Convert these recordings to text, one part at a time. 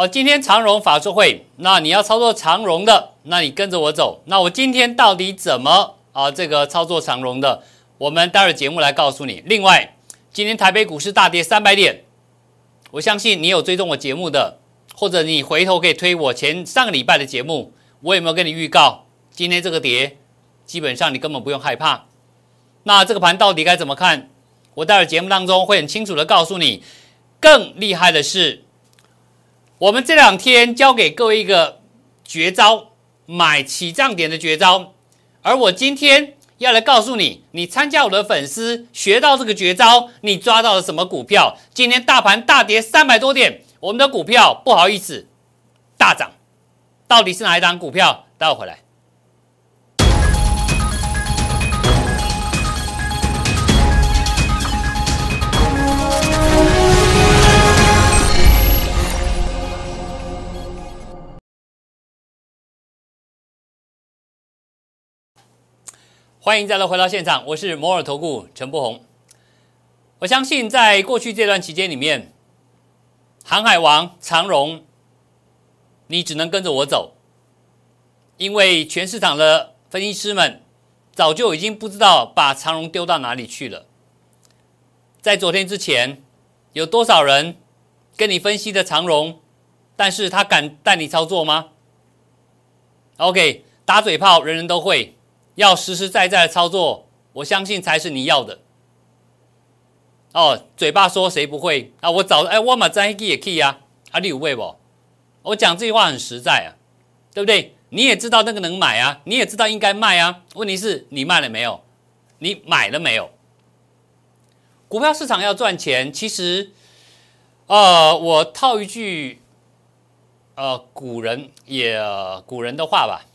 哦，今天长荣法术会，那你要操作长荣的，那你跟着我走。那我今天到底怎么啊？这个操作长荣的，我们待会节目来告诉你。另外，今天台北股市大跌三百点，我相信你有追踪我节目的，或者你回头可以推我前上个礼拜的节目，我有没有跟你预告今天这个跌，基本上你根本不用害怕。那这个盘到底该怎么看？我待会节目当中会很清楚的告诉你。更厉害的是，我们这两天教给各位一个绝招，买起涨点的绝招。而我今天要来告诉你，你参加我的粉丝学到这个绝招，你抓到了什么股票？今天大盘大跌三百多点，我们的股票不好意思大涨，到底是哪一档股票？待会回来。欢迎再来回到现场，我是摩尔投顾陈柏宏。我相信在过去这段期间里面，航海王长荣，你只能跟着我走，因为全市场的分析师们早就已经不知道把长荣丢到哪里去了。在昨天之前，有多少人跟你分析的长荣，但是他敢带你操作吗？OK，打嘴炮人人都会。要实实在在的操作，我相信才是你要的。哦，嘴巴说谁不会啊？我早哎，我嘛在也可以啊，啊，你有会不？我讲这句话很实在啊，对不对？你也知道那个能买啊，你也知道应该卖啊。问题是你卖了没有？你买了没有？股票市场要赚钱，其实，呃，我套一句，呃，古人也古人的话吧，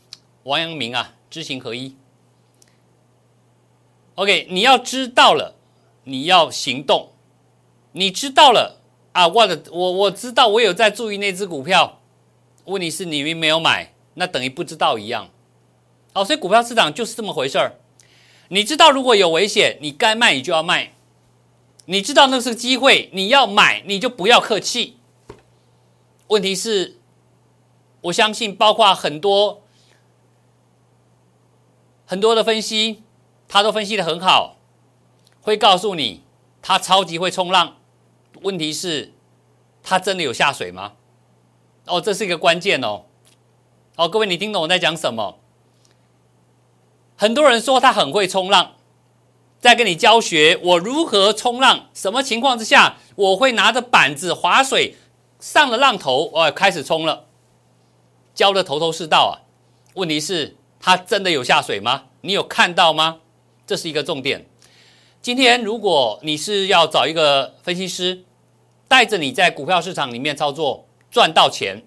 王阳明啊，知行合一。OK，你要知道了，你要行动。你知道了啊？我的，我我知道，我有在注意那只股票。问题是你们没有买，那等于不知道一样。好，所以股票市场就是这么回事儿。你知道如果有危险，你该卖你就要卖。你知道那是机会，你要买你就不要客气。问题是，我相信包括很多很多的分析。他都分析的很好，会告诉你他超级会冲浪。问题是，他真的有下水吗？哦，这是一个关键哦。哦，各位，你听懂我在讲什么？很多人说他很会冲浪，在跟你教学我如何冲浪，什么情况之下我会拿着板子划水，上了浪头，哦，开始冲了，教的头头是道啊。问题是，他真的有下水吗？你有看到吗？这是一个重点。今天，如果你是要找一个分析师，带着你在股票市场里面操作赚到钱，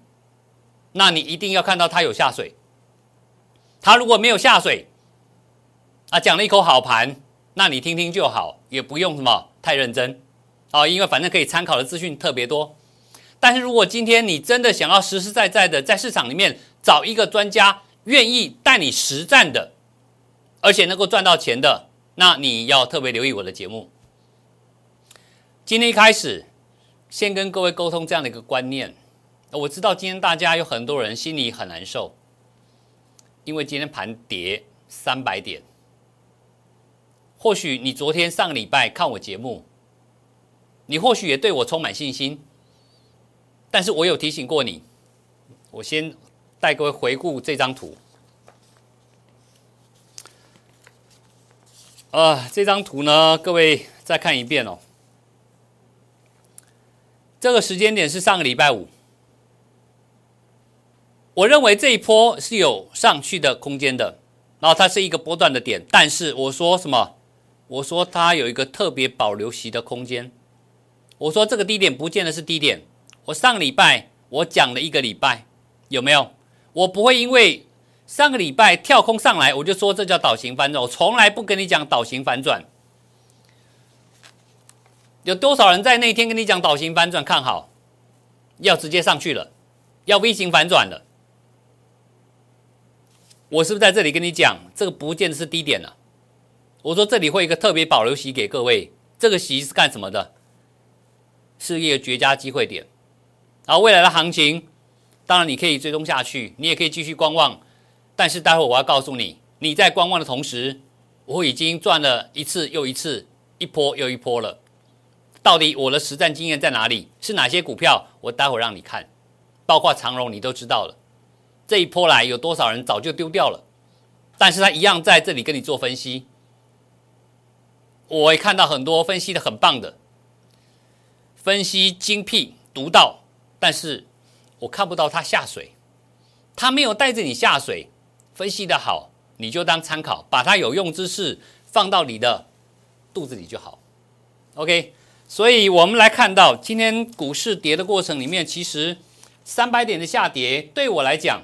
那你一定要看到他有下水。他如果没有下水，啊，讲了一口好盘，那你听听就好，也不用什么太认真啊，因为反正可以参考的资讯特别多。但是如果今天你真的想要实实在在的在市场里面找一个专家，愿意带你实战的。而且能够赚到钱的，那你要特别留意我的节目。今天一开始，先跟各位沟通这样的一个观念。我知道今天大家有很多人心里很难受，因为今天盘跌三百点。或许你昨天上个礼拜看我节目，你或许也对我充满信心，但是我有提醒过你。我先带各位回顾这张图。啊，这张图呢，各位再看一遍哦。这个时间点是上个礼拜五，我认为这一波是有上去的空间的，然后它是一个波段的点，但是我说什么？我说它有一个特别保留息的空间。我说这个低点不见得是低点。我上礼拜我讲了一个礼拜，有没有？我不会因为。上个礼拜跳空上来，我就说这叫倒型反转。我从来不跟你讲倒型反转。有多少人在那天跟你讲倒型反转看好，要直接上去了，要 V 型反转了？我是不是在这里跟你讲，这个不见得是低点了？我说这里会一个特别保留席给各位，这个席是干什么的？是一个绝佳机会点。然后未来的行情当然你可以追踪下去，你也可以继续观望。但是待会我要告诉你，你在观望的同时，我已经赚了一次又一次，一波又一波了。到底我的实战经验在哪里？是哪些股票？我待会让你看，包括长荣，你都知道了。这一波来有多少人早就丢掉了，但是他一样在这里跟你做分析。我也看到很多分析的很棒的，分析精辟独到，但是我看不到他下水，他没有带着你下水，分析的好，你就当参考，把它有用之事放到你的肚子里就好。OK，所以我们来看到今天股市跌的过程里面，其实三百点的下跌对我来讲。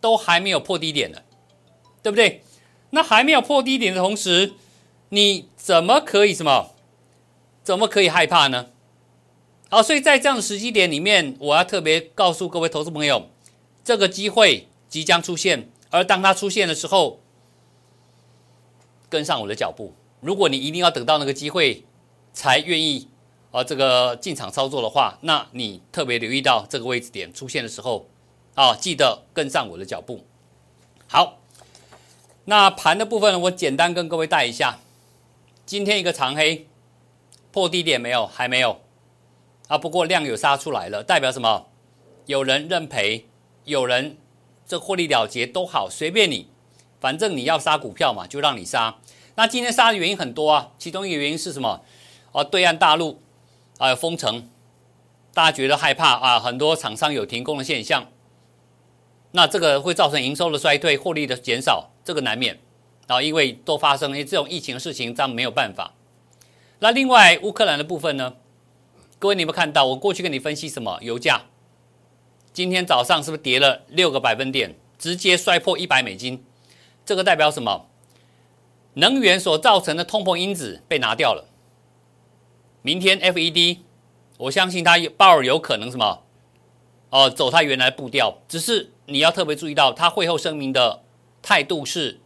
都还没有破低点的，对不对？那还没有破低点的同时，你怎么可以什么？怎么可以害怕呢？好，所以在这样的时机点里面，我要特别告诉各位投资朋友，这个机会即将出现，而当它出现的时候，跟上我的脚步。如果你一定要等到那个机会才愿意啊这个进场操作的话，那你特别留意到这个位置点出现的时候。啊，记得跟上我的脚步。好，那盘的部分我简单跟各位带一下。今天一个长黑，破低点没有？还没有。啊，不过量有杀出来了，代表什么？有人认赔，有人这获利了结都好，随便你，反正你要杀股票嘛，就让你杀。那今天杀的原因很多啊，其中一个原因是什么？啊，对岸大陆啊封城，大家觉得害怕啊，很多厂商有停工的现象。那这个会造成营收的衰退、获利的减少，这个难免啊，因为都发生，因为这种疫情的事情，咱们没有办法。那另外乌克兰的部分呢？各位，你们看到我过去跟你分析什么？油价今天早上是不是跌了六个百分点，直接摔破一百美金？这个代表什么？能源所造成的通膨因子被拿掉了。明天 FED，我相信它鲍尔有可能什么？哦，走他原来步调，只是。你要特别注意到，他会后声明的态度是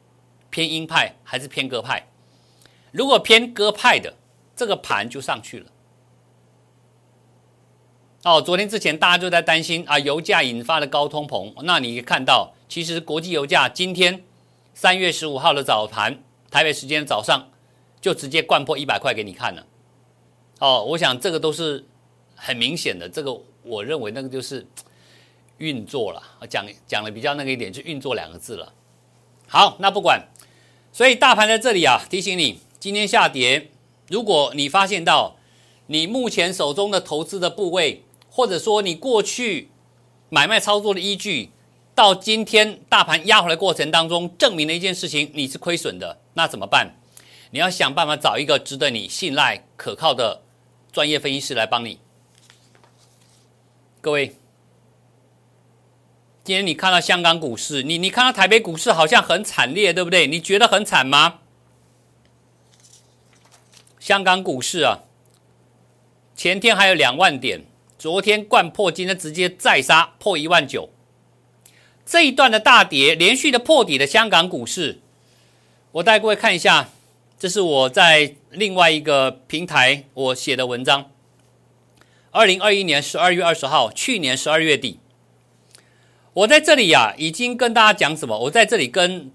偏鹰派还是偏鸽派？如果偏鸽派的，这个盘就上去了。哦，昨天之前大家就在担心啊，油价引发的高通膨。那你看到，其实国际油价今天三月十五号的早盘，台北时间早上就直接灌破一百块给你看了。哦，我想这个都是很明显的，这个我认为那个就是。运作了，讲讲的比较那个一点，就运作两个字了。好，那不管，所以大盘在这里啊，提醒你，今天下跌，如果你发现到你目前手中的投资的部位，或者说你过去买卖操作的依据，到今天大盘压回来过程当中，证明了一件事情，你是亏损的，那怎么办？你要想办法找一个值得你信赖、可靠的专业分析师来帮你。各位。今天你看到香港股市，你你看到台北股市好像很惨烈，对不对？你觉得很惨吗？香港股市啊，前天还有两万点，昨天灌破，今天直接再杀破一万九。这一段的大跌，连续的破底的香港股市，我带各位看一下，这是我在另外一个平台我写的文章。二零二一年十二月二十号，去年十二月底。我在这里呀，已经跟大家讲什么？我在这里跟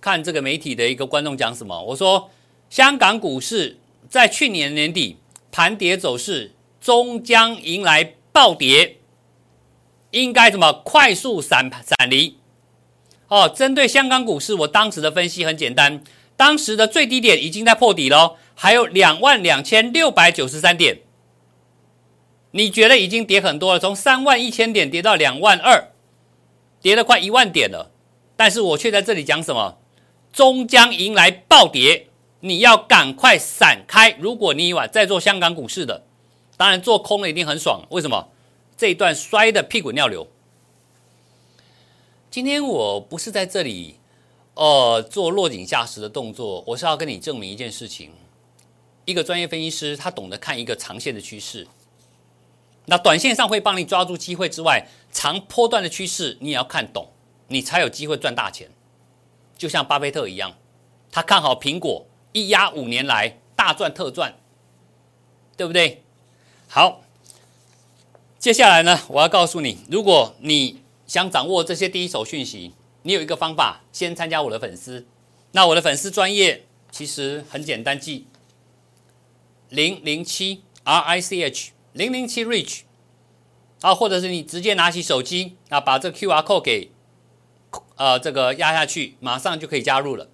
看这个媒体的一个观众讲什么？我说，香港股市在去年年底盘跌走势，终将迎来暴跌，应该怎么快速闪闪离？哦，针对香港股市，我当时的分析很简单，当时的最低点已经在破底了，还有两万两千六百九十三点，你觉得已经跌很多了？从三万一千点跌到两万二。跌了快一万点了，但是我却在这里讲什么？终将迎来暴跌，你要赶快闪开。如果你晚在做香港股市的，当然做空了一定很爽。为什么？这一段摔的屁滚尿流。今天我不是在这里，呃，做落井下石的动作，我是要跟你证明一件事情：一个专业分析师，他懂得看一个长线的趋势。那短线上会帮你抓住机会之外，长波段的趋势你也要看懂，你才有机会赚大钱。就像巴菲特一样，他看好苹果，一压五年来大赚特赚，对不对？好，接下来呢，我要告诉你，如果你想掌握这些第一手讯息，你有一个方法，先参加我的粉丝。那我的粉丝专业其实很简单记，零零七 R I C H 零零七 Rich 啊，或者是你直接拿起手机啊，把这 Q R code 给呃这个压下去，马上就可以加入了。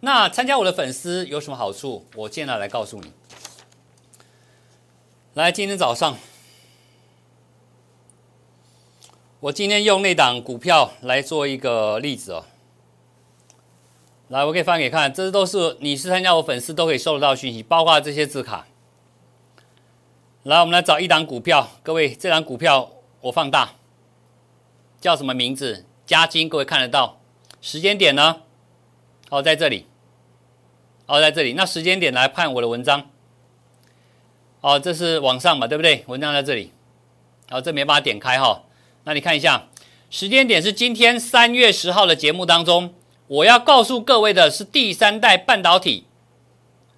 那参加我的粉丝有什么好处？我现在来告诉你。来，今天早上。我今天用那档股票来做一个例子哦。来，我可以翻给看，这都是你是参加我粉丝都可以收得到讯息，包括这些字卡。来，我们来找一档股票，各位，这档股票我放大，叫什么名字？加金，各位看得到？时间点呢？哦，在这里。哦，在这里。那时间点来看我的文章。哦，这是网上嘛，对不对？文章在这里。哦，这没办法点开哈。那你看一下，时间点是今天三月十号的节目当中，我要告诉各位的是第三代半导体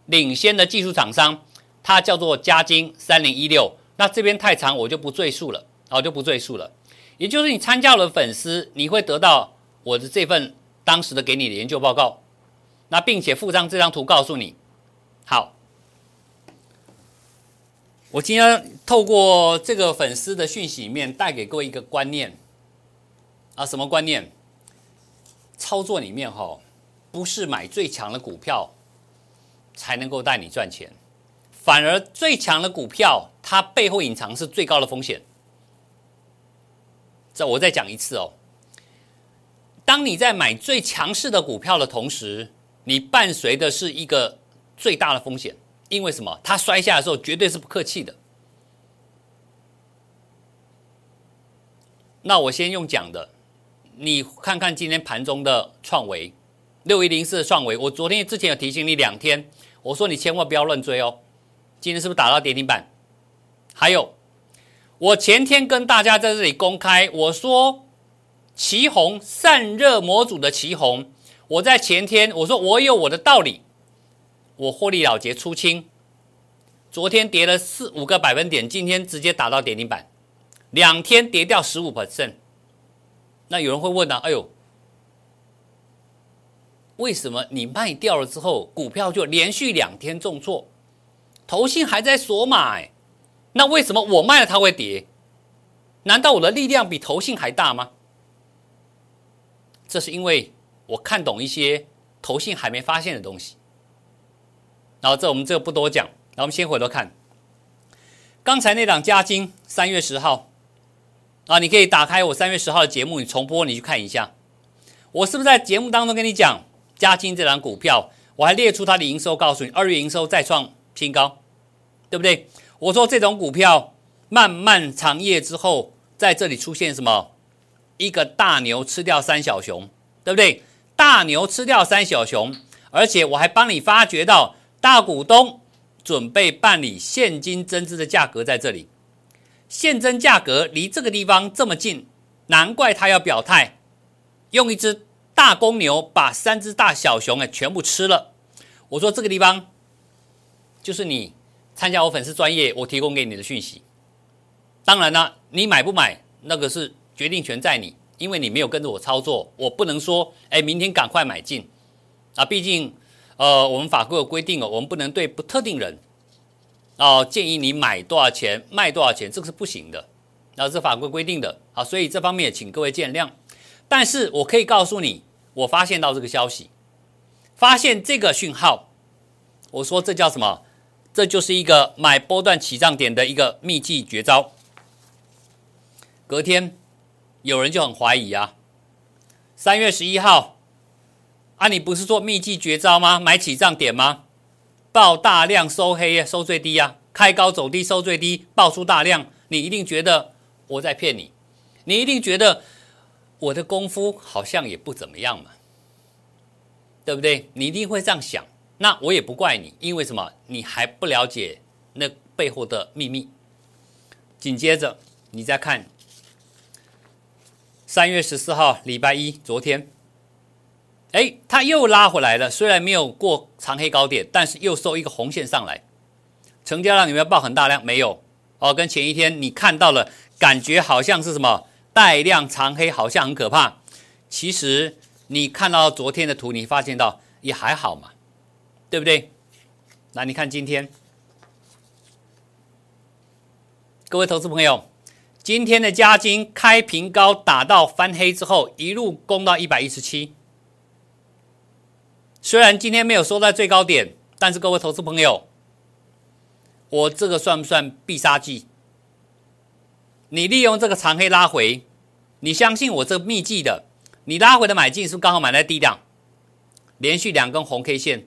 领先的技术厂商，它叫做嘉金三零一六。那这边太长，我就不赘述了，哦，就不赘述了。也就是你参加了粉丝，你会得到我的这份当时的给你的研究报告，那并且附上这张图，告诉你，好。我今天透过这个粉丝的讯息里面，带给各位一个观念啊，什么观念？操作里面哈，不是买最强的股票才能够带你赚钱，反而最强的股票，它背后隐藏是最高的风险。这我再讲一次哦，当你在买最强势的股票的同时，你伴随的是一个最大的风险。因为什么？它摔下的时候绝对是不客气的。那我先用讲的，你看看今天盘中的创维六一零四的创维，我昨天之前有提醒你两天，我说你千万不要乱追哦。今天是不是打到跌停板？还有，我前天跟大家在这里公开，我说旗红散热模组的旗红，我在前天我说我有我的道理。我获利了结出清，昨天跌了四五个百分点，今天直接打到跌停板，两天跌掉十五 percent。那有人会问呢？哎呦，为什么你卖掉了之后，股票就连续两天重挫？投信还在锁买，那为什么我卖了它会跌？难道我的力量比投信还大吗？这是因为我看懂一些投信还没发现的东西。然后这我们这个不多讲，然后我们先回头看，刚才那档加金三月十号啊，你可以打开我三月十号的节目，你重播你去看一下，我是不是在节目当中跟你讲加金这档股票，我还列出它的营收，告诉你二月营收再创新高，对不对？我说这种股票漫漫长夜之后，在这里出现什么？一个大牛吃掉三小熊，对不对？大牛吃掉三小熊，而且我还帮你发掘到。大股东准备办理现金增资的价格在这里，现增价格离这个地方这么近，难怪他要表态，用一只大公牛把三只大小熊哎全部吃了。我说这个地方就是你参加我粉丝专业，我提供给你的讯息。当然了，你买不买那个是决定权在你，因为你没有跟着我操作，我不能说哎明天赶快买进啊，毕竟。呃，我们法规有规定哦，我们不能对不特定人，哦，建议你买多少钱卖多少钱，这个是不行的，那是法规规定的，好，所以这方面请各位见谅。但是我可以告诉你，我发现到这个消息，发现这个讯号，我说这叫什么？这就是一个买波段起涨点的一个秘籍绝招。隔天有人就很怀疑啊，三月十一号。啊，你不是做秘籍绝招吗？买起涨点吗？爆大量收黑呀收最低呀，开高走低收最低，爆出大量，你一定觉得我在骗你，你一定觉得我的功夫好像也不怎么样嘛，对不对？你一定会这样想。那我也不怪你，因为什么？你还不了解那背后的秘密。紧接着你再看三月十四号礼拜一，昨天。哎，它又拉回来了，虽然没有过长黑高点，但是又收一个红线上来。成交量有没有爆很大量？没有哦，跟前一天你看到了，感觉好像是什么带量长黑好像很可怕，其实你看到昨天的图，你发现到也还好嘛，对不对？那，你看今天，各位投资朋友，今天的加金开平高打到翻黑之后，一路攻到一百一十七。虽然今天没有收在最高点，但是各位投资朋友，我这个算不算必杀技？你利用这个长黑拉回，你相信我这个秘技的，你拉回的买进是不是刚好买在低档？连续两根红 K 线，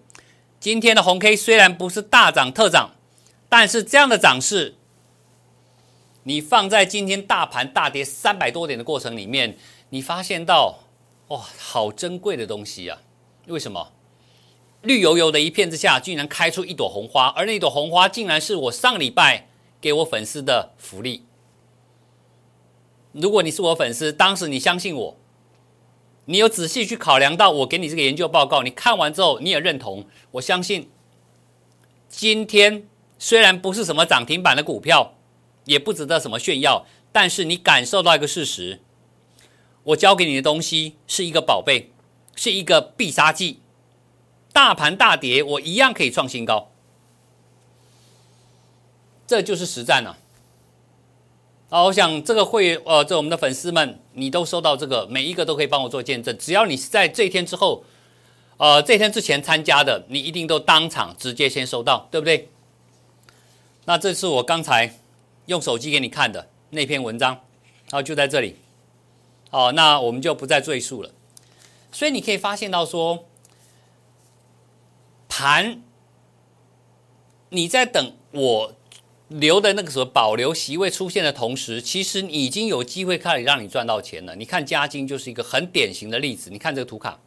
今天的红 K 虽然不是大涨特涨，但是这样的涨势，你放在今天大盘大跌三百多点的过程里面，你发现到哇，好珍贵的东西啊！为什么？绿油油的一片之下，竟然开出一朵红花，而那朵红花竟然是我上礼拜给我粉丝的福利。如果你是我粉丝，当时你相信我，你有仔细去考量到我给你这个研究报告，你看完之后你也认同，我相信今天虽然不是什么涨停板的股票，也不值得什么炫耀，但是你感受到一个事实，我教给你的东西是一个宝贝，是一个必杀技。大盘大跌，我一样可以创新高，这就是实战了。好，我想这个会呃，这我们的粉丝们，你都收到这个，每一个都可以帮我做见证。只要你是在这一天之后，呃，这天之前参加的，你一定都当场直接先收到，对不对？那这是我刚才用手机给你看的那篇文章，好，就在这里。好，那我们就不再赘述了。所以你可以发现到说。盘，你在等我留的那个什么保留席位出现的同时，其实已经有机会开始让你赚到钱了。你看嘉金就是一个很典型的例子。你看这个图卡，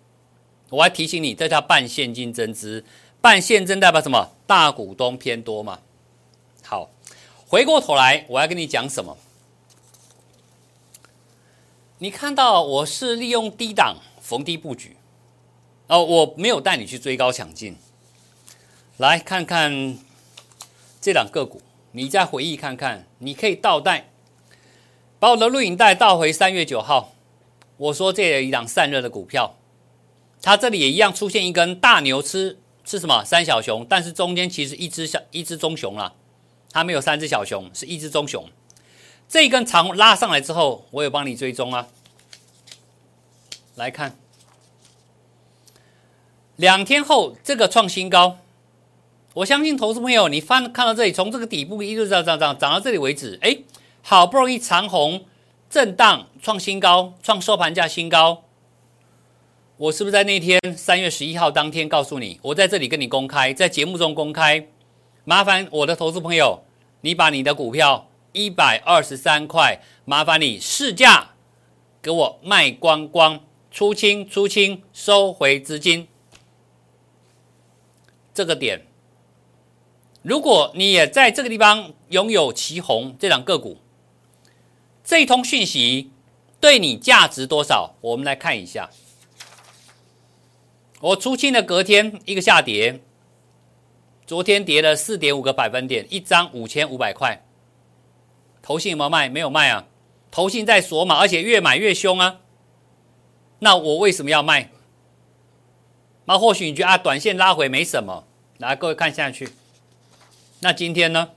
我还提醒你，这叫半现金增资，半现增代表什么？大股东偏多嘛。好，回过头来，我要跟你讲什么？你看到我是利用低档逢低布局，哦，我没有带你去追高抢进。来看看这两个股，你再回忆看看，你可以倒带，把我的录影带倒回三月九号，我说这有一档散热的股票，它这里也一样出现一根大牛吃吃什么三小熊，但是中间其实一只小一只棕熊了，它没有三只小熊，是一只棕熊。这一根长拉上来之后，我有帮你追踪啊，来看两天后这个创新高。我相信投资朋友，你翻看到这里，从这个底部一路涨涨涨涨到这里为止，哎，好不容易长红震荡创新高，创收盘价新高。我是不是在那天三月十一号当天告诉你，我在这里跟你公开，在节目中公开，麻烦我的投资朋友，你把你的股票一百二十三块，麻烦你市价给我卖光光，出清出清，收回资金，这个点。如果你也在这个地方拥有旗红这两个股，这一通讯息对你价值多少？我们来看一下。我出清的隔天一个下跌，昨天跌了四点五个百分点，一张五千五百块。投信有没有卖？没有卖啊。投信在锁码，而且越买越凶啊。那我为什么要卖？那或许你觉得啊，短线拉回没什么。来，各位看下去。那今天呢？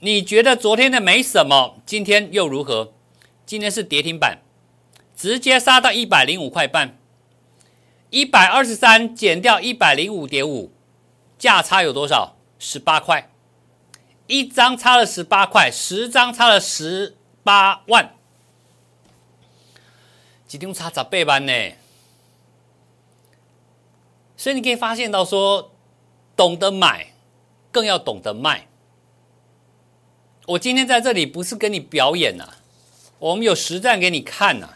你觉得昨天的没什么，今天又如何？今天是跌停板，直接杀到一百零五块半，一百二十三减掉一百零五点五，价差有多少？十八块，一张差了十八块，十张差了十八万，几张差十倍万呢？所以你可以发现到说，懂得买。更要懂得卖。我今天在这里不是跟你表演呐，我们有实战给你看呐。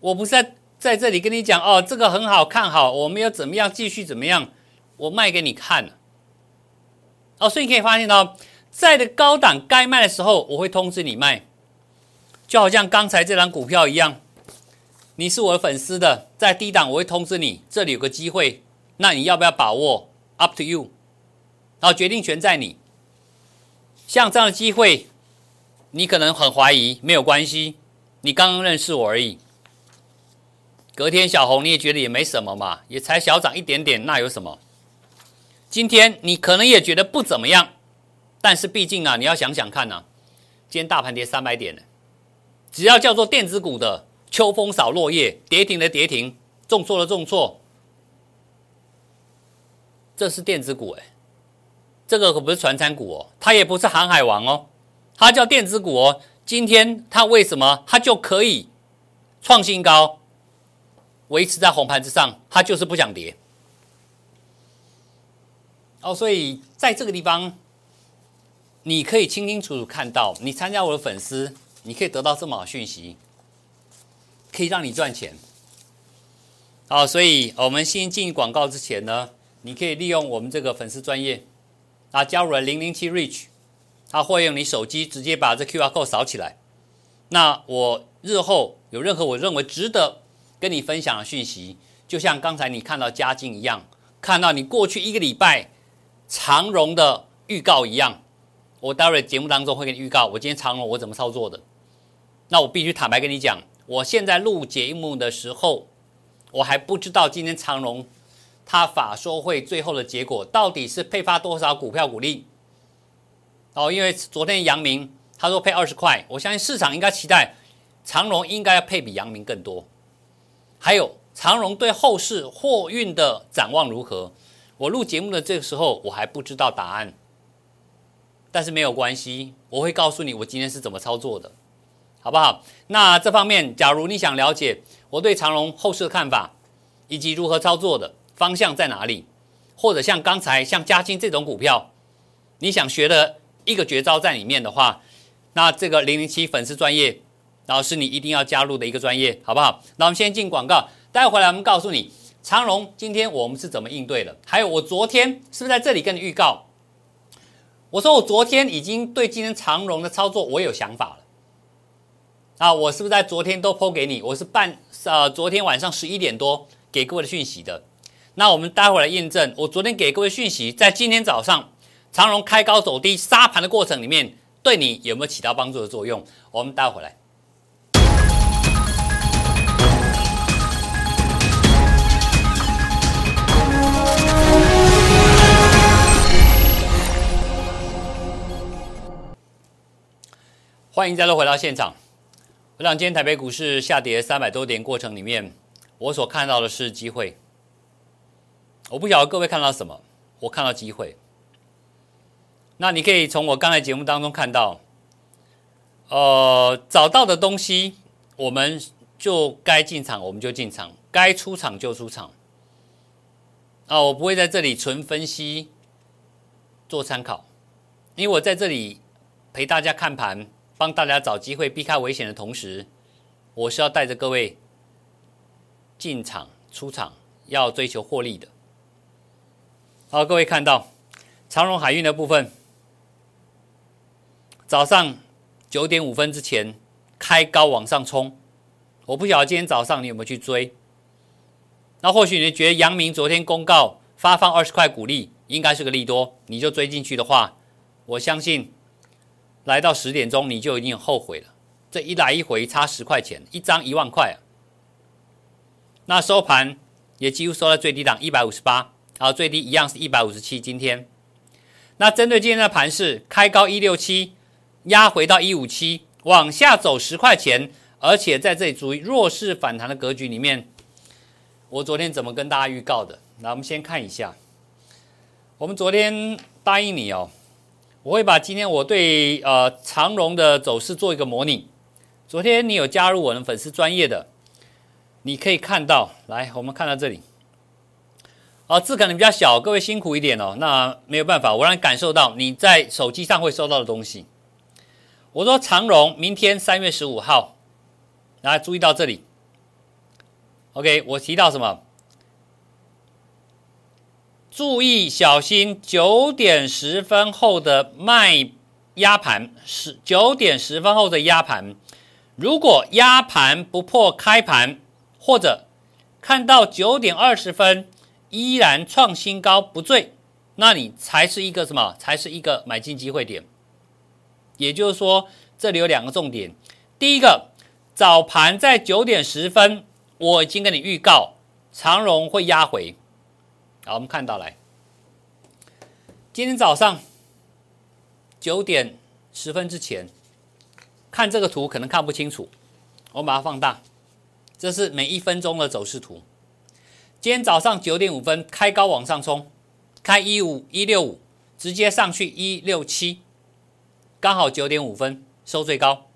我不是在在这里跟你讲哦，这个很好看好，我们要怎么样继续怎么样，我卖给你看哦，所以你可以发现到，在的高档该卖的时候，我会通知你卖，就好像刚才这张股票一样，你是我的粉丝的，在低档我会通知你，这里有个机会，那你要不要把握？Up to you。然后决定权在你，像这样的机会，你可能很怀疑，没有关系，你刚刚认识我而已。隔天小红你也觉得也没什么嘛，也才小涨一点点，那有什么？今天你可能也觉得不怎么样，但是毕竟啊，你要想想看呐，今天大盘跌三百点呢，只要叫做电子股的，秋风扫落叶，跌停的跌停，重挫的重挫，这是电子股哎，这个可不是传产股哦，它也不是航海王哦，它叫电子股哦。今天它为什么它就可以创新高？维持在红盘之上，它就是不想跌。哦，所以在这个地方，你可以清清楚楚看到，你参加我的粉丝，你可以得到这么好讯息，可以让你赚钱。好，所以我们先进广告之前呢，你可以利用我们这个粉丝专业，啊，加入了零零七 Reach，它会用你手机直接把这 QR code 扫起来。那我日后有任何我认为值得。跟你分享的讯息，就像刚才你看到嘉靖一样，看到你过去一个礼拜长荣的预告一样。我待会节目当中会给你预告，我今天长荣我怎么操作的。那我必须坦白跟你讲，我现在录节目的时候，我还不知道今天长荣他法说会最后的结果到底是配发多少股票股利。哦，因为昨天阳明他说配二十块，我相信市场应该期待长荣应该要配比阳明更多。还有长荣对后市货运的展望如何？我录节目的这个时候，我还不知道答案，但是没有关系，我会告诉你我今天是怎么操作的，好不好？那这方面，假如你想了解我对长荣后市的看法，以及如何操作的方向在哪里，或者像刚才像嘉兴这种股票，你想学的一个绝招在里面的话，那这个零零七粉丝专业。然后是你一定要加入的一个专业，好不好？那我们先进广告，待会回来我们告诉你长荣今天我们是怎么应对的。还有我昨天是不是在这里跟你预告？我说我昨天已经对今天长荣的操作我有想法了。啊，我是不是在昨天都抛给你？我是半呃昨天晚上十一点多给各位的讯息的。那我们待会来验证，我昨天给各位讯息，在今天早上长荣开高走低杀盘的过程里面，对你有没有起到帮助的作用？我们待会来。欢迎再度回到现场。我想今天台北股市下跌三百多点过程里面，我所看到的是机会。我不晓得各位看到什么，我看到机会。那你可以从我刚才节目当中看到，呃，找到的东西，我们就该进场我们就进场，该出场就出场。啊，我不会在这里纯分析做参考，因为我在这里陪大家看盘。帮大家找机会避开危险的同时，我是要带着各位进场出场，要追求获利的。好，各位看到长荣海运的部分，早上九点五分之前开高往上冲，我不晓得今天早上你有没有去追。那或许你觉得阳明昨天公告发放二十块股利，应该是个利多，你就追进去的话，我相信。来到十点钟，你就已经后悔了。这一来一回差十块钱，一张一万块啊。那收盘也几乎收在最低档一百五十八，然后最低一样是一百五十七。今天，那针对今天的盘势，开高一六七，压回到一五七，往下走十块钱，而且在这里处于弱势反弹的格局里面。我昨天怎么跟大家预告的？那我们先看一下，我们昨天答应你哦。我会把今天我对呃长荣的走势做一个模拟。昨天你有加入我的粉丝专业的，你可以看到，来，我们看到这里，啊，字可能比较小，各位辛苦一点哦。那没有办法，我让你感受到你在手机上会收到的东西。我说长荣明天三月十五号，来注意到这里。OK，我提到什么？注意小心，九点十分后的卖压盘十九点十分后的压盘。如果压盘不破开盘，或者看到九点二十分依然创新高不坠，那你才是一个什么？才是一个买进机会点。也就是说，这里有两个重点：第一个，早盘在九点十分，我已经跟你预告，长荣会压回。好，我们看到来，今天早上九点十分之前，看这个图可能看不清楚，我把它放大，这是每一分钟的走势图。今天早上九点五分开高往上冲，开一五一六五，直接上去一六七，刚好九点五分收最高。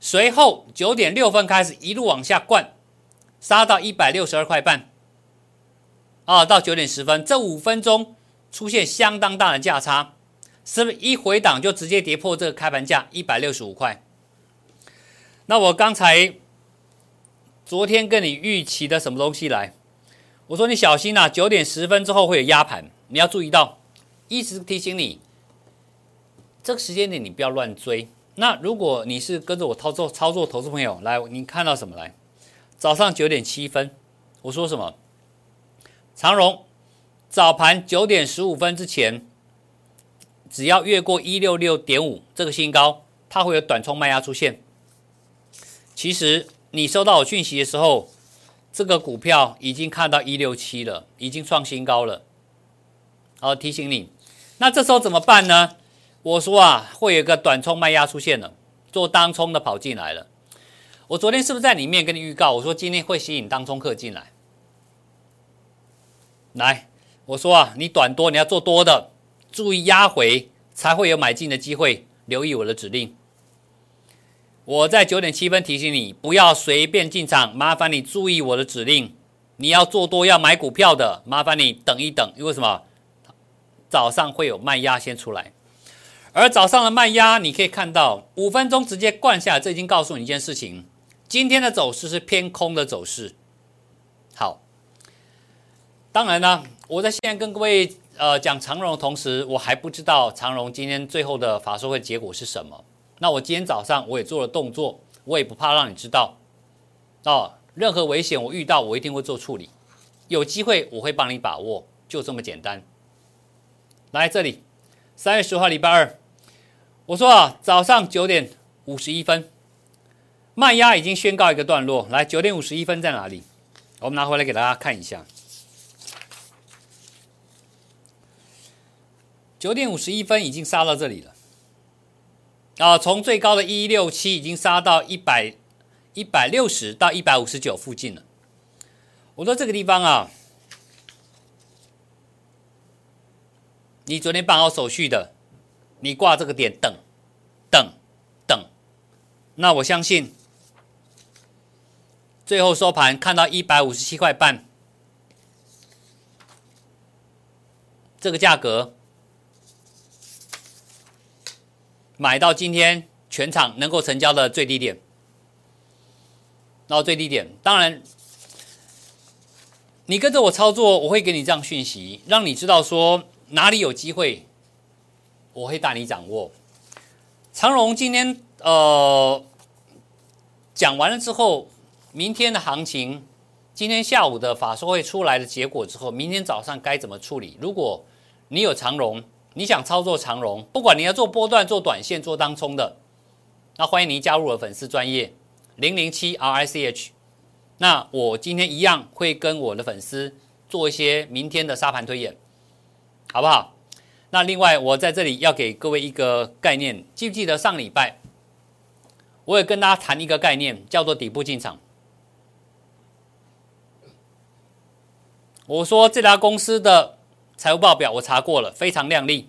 随后九点六分开始一路往下灌，杀到一百六十二块半。啊，到九点十分这五分钟出现相当大的价差，是不是一回档就直接跌破这个开盘价一百六十五块？那我刚才昨天跟你预期的什么东西来？我说你小心呐，九点十分之后会有压盘，你要注意到，一直提醒你，这个时间点你不要乱追。那如果你是跟着我操作操作，投资朋友来，你看到什么来？早上九点七分，我说什么？长荣早盘九点十五分之前，只要越过一六六点五这个新高，它会有短冲卖压出现。其实你收到讯息的时候。这个股票已经看到一六七了，已经创新高了。好，提醒你，那这时候怎么办呢？我说啊，会有一个短冲卖压出现了，做当冲的跑进来了。我昨天是不是在里面跟你预告？我说今天会吸引当冲客进来。来，我说啊，你短多你要做多的，注意压回才会有买进的机会，留意我的指令。我在九点七分提醒你，不要随便进场，麻烦你注意我的指令。你要做多要买股票的，麻烦你等一等，因为什么？早上会有卖压先出来，而早上的卖压你可以看到，五分钟直接灌下，这已经告诉你一件事情：今天的走势是偏空的走势。好，当然呢，我在现在跟各位呃讲长荣的同时，我还不知道长荣今天最后的法说会结果是什么。那我今天早上我也做了动作，我也不怕让你知道，哦，任何危险我遇到我一定会做处理，有机会我会帮你把握，就这么简单。来这里，三月十号礼拜二，我说啊，早上九点五十一分，卖压已经宣告一个段落。来，九点五十一分在哪里？我们拿回来给大家看一下。九点五十一分已经杀到这里了。啊，从最高的一六七已经杀到一百一百六十到一百五十九附近了。我说这个地方啊，你昨天办好手续的，你挂这个点等等等，那我相信最后收盘看到一百五十七块半这个价格。买到今天全场能够成交的最低点，然后最低点，当然，你跟着我操作，我会给你这样讯息，让你知道说哪里有机会，我会带你掌握。长荣今天呃讲完了之后，明天的行情，今天下午的法说会出来的结果之后，明天早上该怎么处理？如果你有长荣。你想操作长荣，不管你要做波段、做短线、做当冲的，那欢迎你加入我的粉丝专业零零七 R I C H。那我今天一样会跟我的粉丝做一些明天的沙盘推演，好不好？那另外我在这里要给各位一个概念，记不记得上礼拜我也跟大家谈一个概念，叫做底部进场。我说这家公司的。财务报表我查过了，非常亮丽。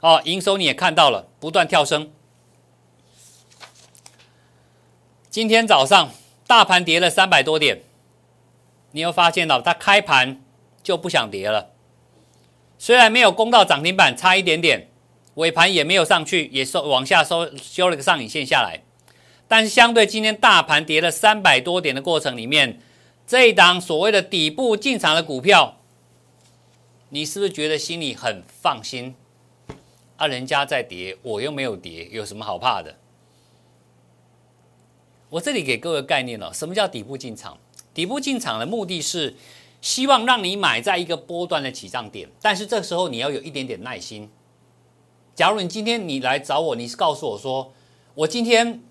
哦，营收你也看到了，不断跳升。今天早上大盘跌了三百多点，你又发现到它开盘就不想跌了。虽然没有攻到涨停板，差一点点，尾盘也没有上去，也收往下收，修了个上影线下来。但是相对今天大盘跌了三百多点的过程里面，这一档所谓的底部进场的股票。你是不是觉得心里很放心？啊，人家在跌，我又没有跌，有什么好怕的？我这里给各位概念了，什么叫底部进场？底部进场的目的是希望让你买在一个波段的起涨点，但是这时候你要有一点点耐心。假如你今天你来找我，你告诉我说，我今天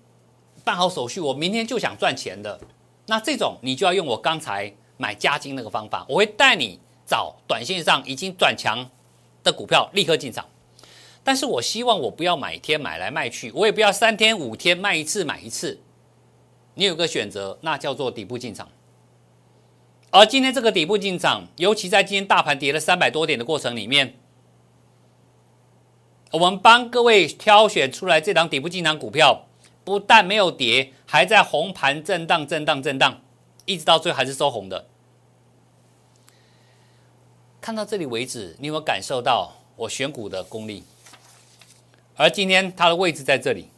办好手续，我明天就想赚钱的，那这种你就要用我刚才买加金那个方法，我会带你找短线上已经转强的股票，立刻进场。但是我希望我不要买天买来卖去，我也不要三天五天卖一次买一次。你有个选择，那叫做底部进场。而今天这个底部进场，尤其在今天大盘跌了三百多点的过程里面，我们帮各位挑选出来这档底部进场股票，不但没有跌，还在红盘震荡、震荡、震荡，一直到最后还是收红的。看到这里为止，你有没有感受到我选股的功力？而今天它的位置在这里，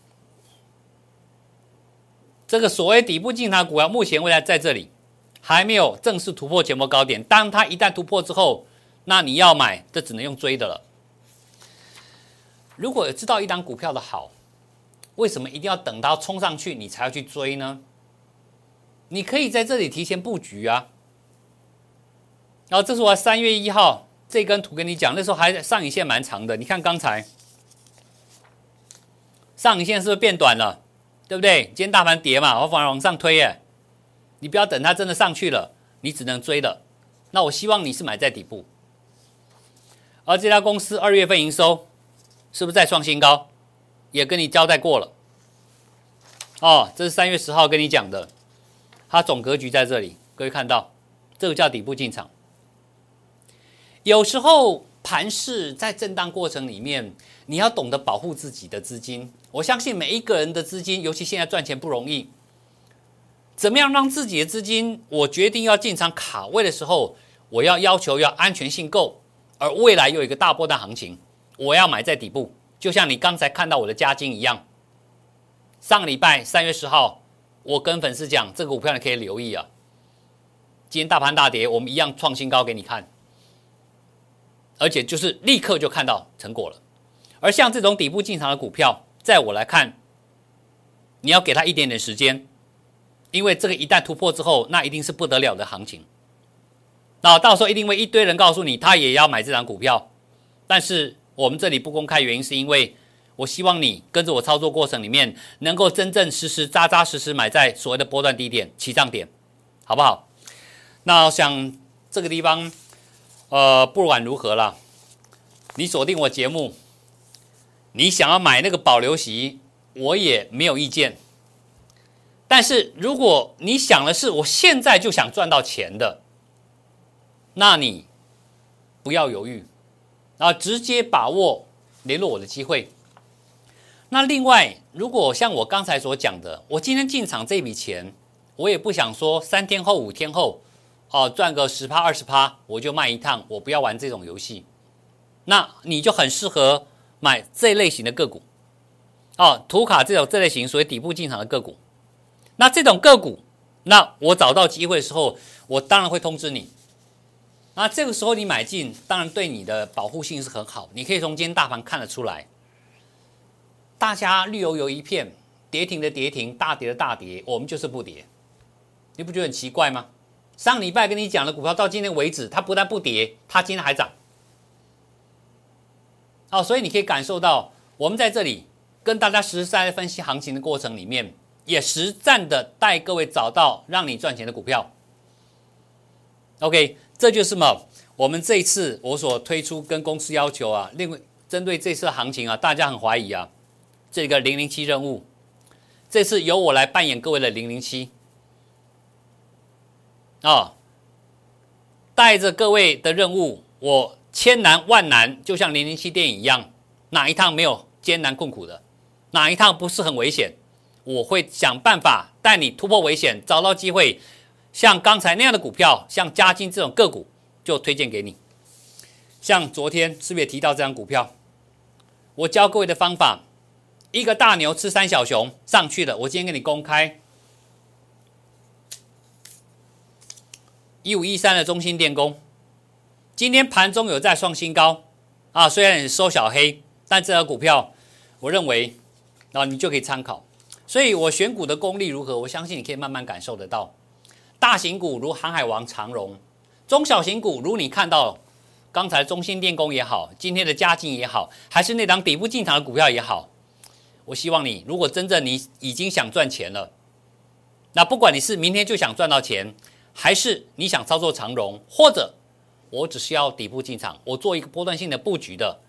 这个所谓底部进场股票，目前未来在这里还没有正式突破前波高点。当它一旦突破之后，那你要买，这只能用追的了。如果知道一档股票的好，为什么一定要等到冲上去你才要去追呢？你可以在这里提前布局啊。然后这是我三月一号这根图跟你讲，那时候还上影线蛮长的，你看刚才。上影线是不是变短了？对不对？今天大盘跌嘛，我反而往上推耶。你不要等它真的上去了，你只能追了。那我希望你是买在底部。而这家公司二月份营收是不是再创新高？也跟你交代过了。哦，这是三月十号跟你讲的，它总格局在这里，各位看到，这个叫底部进场。有时候盘势在震荡过程里面。你要懂得保护自己的资金。我相信每一个人的资金，尤其现在赚钱不容易。怎么样让自己的资金？我决定要进场卡位的时候，我要要求要安全性够，而未来又有一个大波段行情，我要买在底部。就像你刚才看到我的加金一样。上个礼拜三月十号，我跟粉丝讲，这个股票你可以留意啊。今天大盘大跌，我们一样创新高给你看，而且就是立刻就看到成果了。而像这种底部进场的股票，在我来看，你要给他一点点时间，因为这个一旦突破之后，那一定是不得了的行情。那到时候一定会一堆人告诉你，他也要买这张股票。但是我们这里不公开，原因是因为我希望你跟着我操作过程里面，能够真正实实扎扎实实买在所谓的波段低点起涨点，好不好？那我想这个地方，呃，不管如何了，你锁定我节目。你想要买那个保留席，我也没有意见。但是如果你想的是我现在就想赚到钱的，那你不要犹豫，啊，直接把握联络我的机会。那另外，如果像我刚才所讲的，我今天进场这笔钱，我也不想说三天后、五天后，哦，赚个十趴、二十趴，我就卖一趟，我不要玩这种游戏。那你就很适合。买这类型的个股，哦，图卡这种这类型属于底部进场的个股，那这种个股，那我找到机会的时候，我当然会通知你。那这个时候你买进，当然对你的保护性是很好。你可以从今天大盘看得出来，大家绿油油一片，跌停的跌停，大跌的大跌，我们就是不跌，你不觉得很奇怪吗？上礼拜跟你讲的股票到今天为止，它不但不跌，它今天还涨。哦，所以你可以感受到，我们在这里跟大家实实在在分析行情的过程里面，也实战的带各位找到让你赚钱的股票。OK，这就是嘛？我们这一次我所推出跟公司要求啊，另外针对这次行情啊，大家很怀疑啊，这个零零七任务，这次由我来扮演各位的零零七，啊，带着各位的任务，我。千难万难，就像零零七电影一样，哪一趟没有艰难困苦的？哪一趟不是很危险？我会想办法带你突破危险，找到机会。像刚才那样的股票，像嘉金这种个股，就推荐给你。像昨天是不是也提到这张股票？我教各位的方法，一个大牛吃三小熊上去了。我今天给你公开，一五一三的中心电工。今天盘中有在创新高啊，虽然收小黑，但这个股票我认为啊，你就可以参考。所以我选股的功力如何？我相信你可以慢慢感受得到。大型股如航海王、长荣，中小型股如你看到刚才中心电工也好，今天的嘉进也好，还是那档底部进场的股票也好，我希望你，如果真正你已经想赚钱了，那不管你是明天就想赚到钱，还是你想操作长荣，或者我只是要底部进场，我做一个波段性的布局的，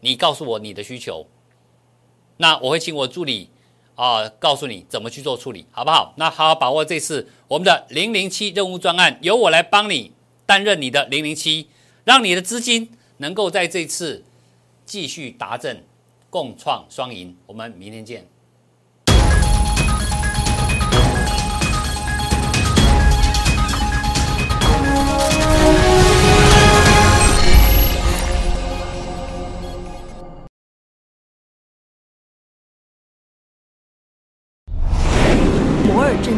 你告诉我你的需求，那我会请我助理啊告诉你怎么去做处理，好不好？那好好把握这次我们的零零七任务专案，由我来帮你担任你的零零七，让你的资金能够在这次继续达阵。共创双赢，我们明天见。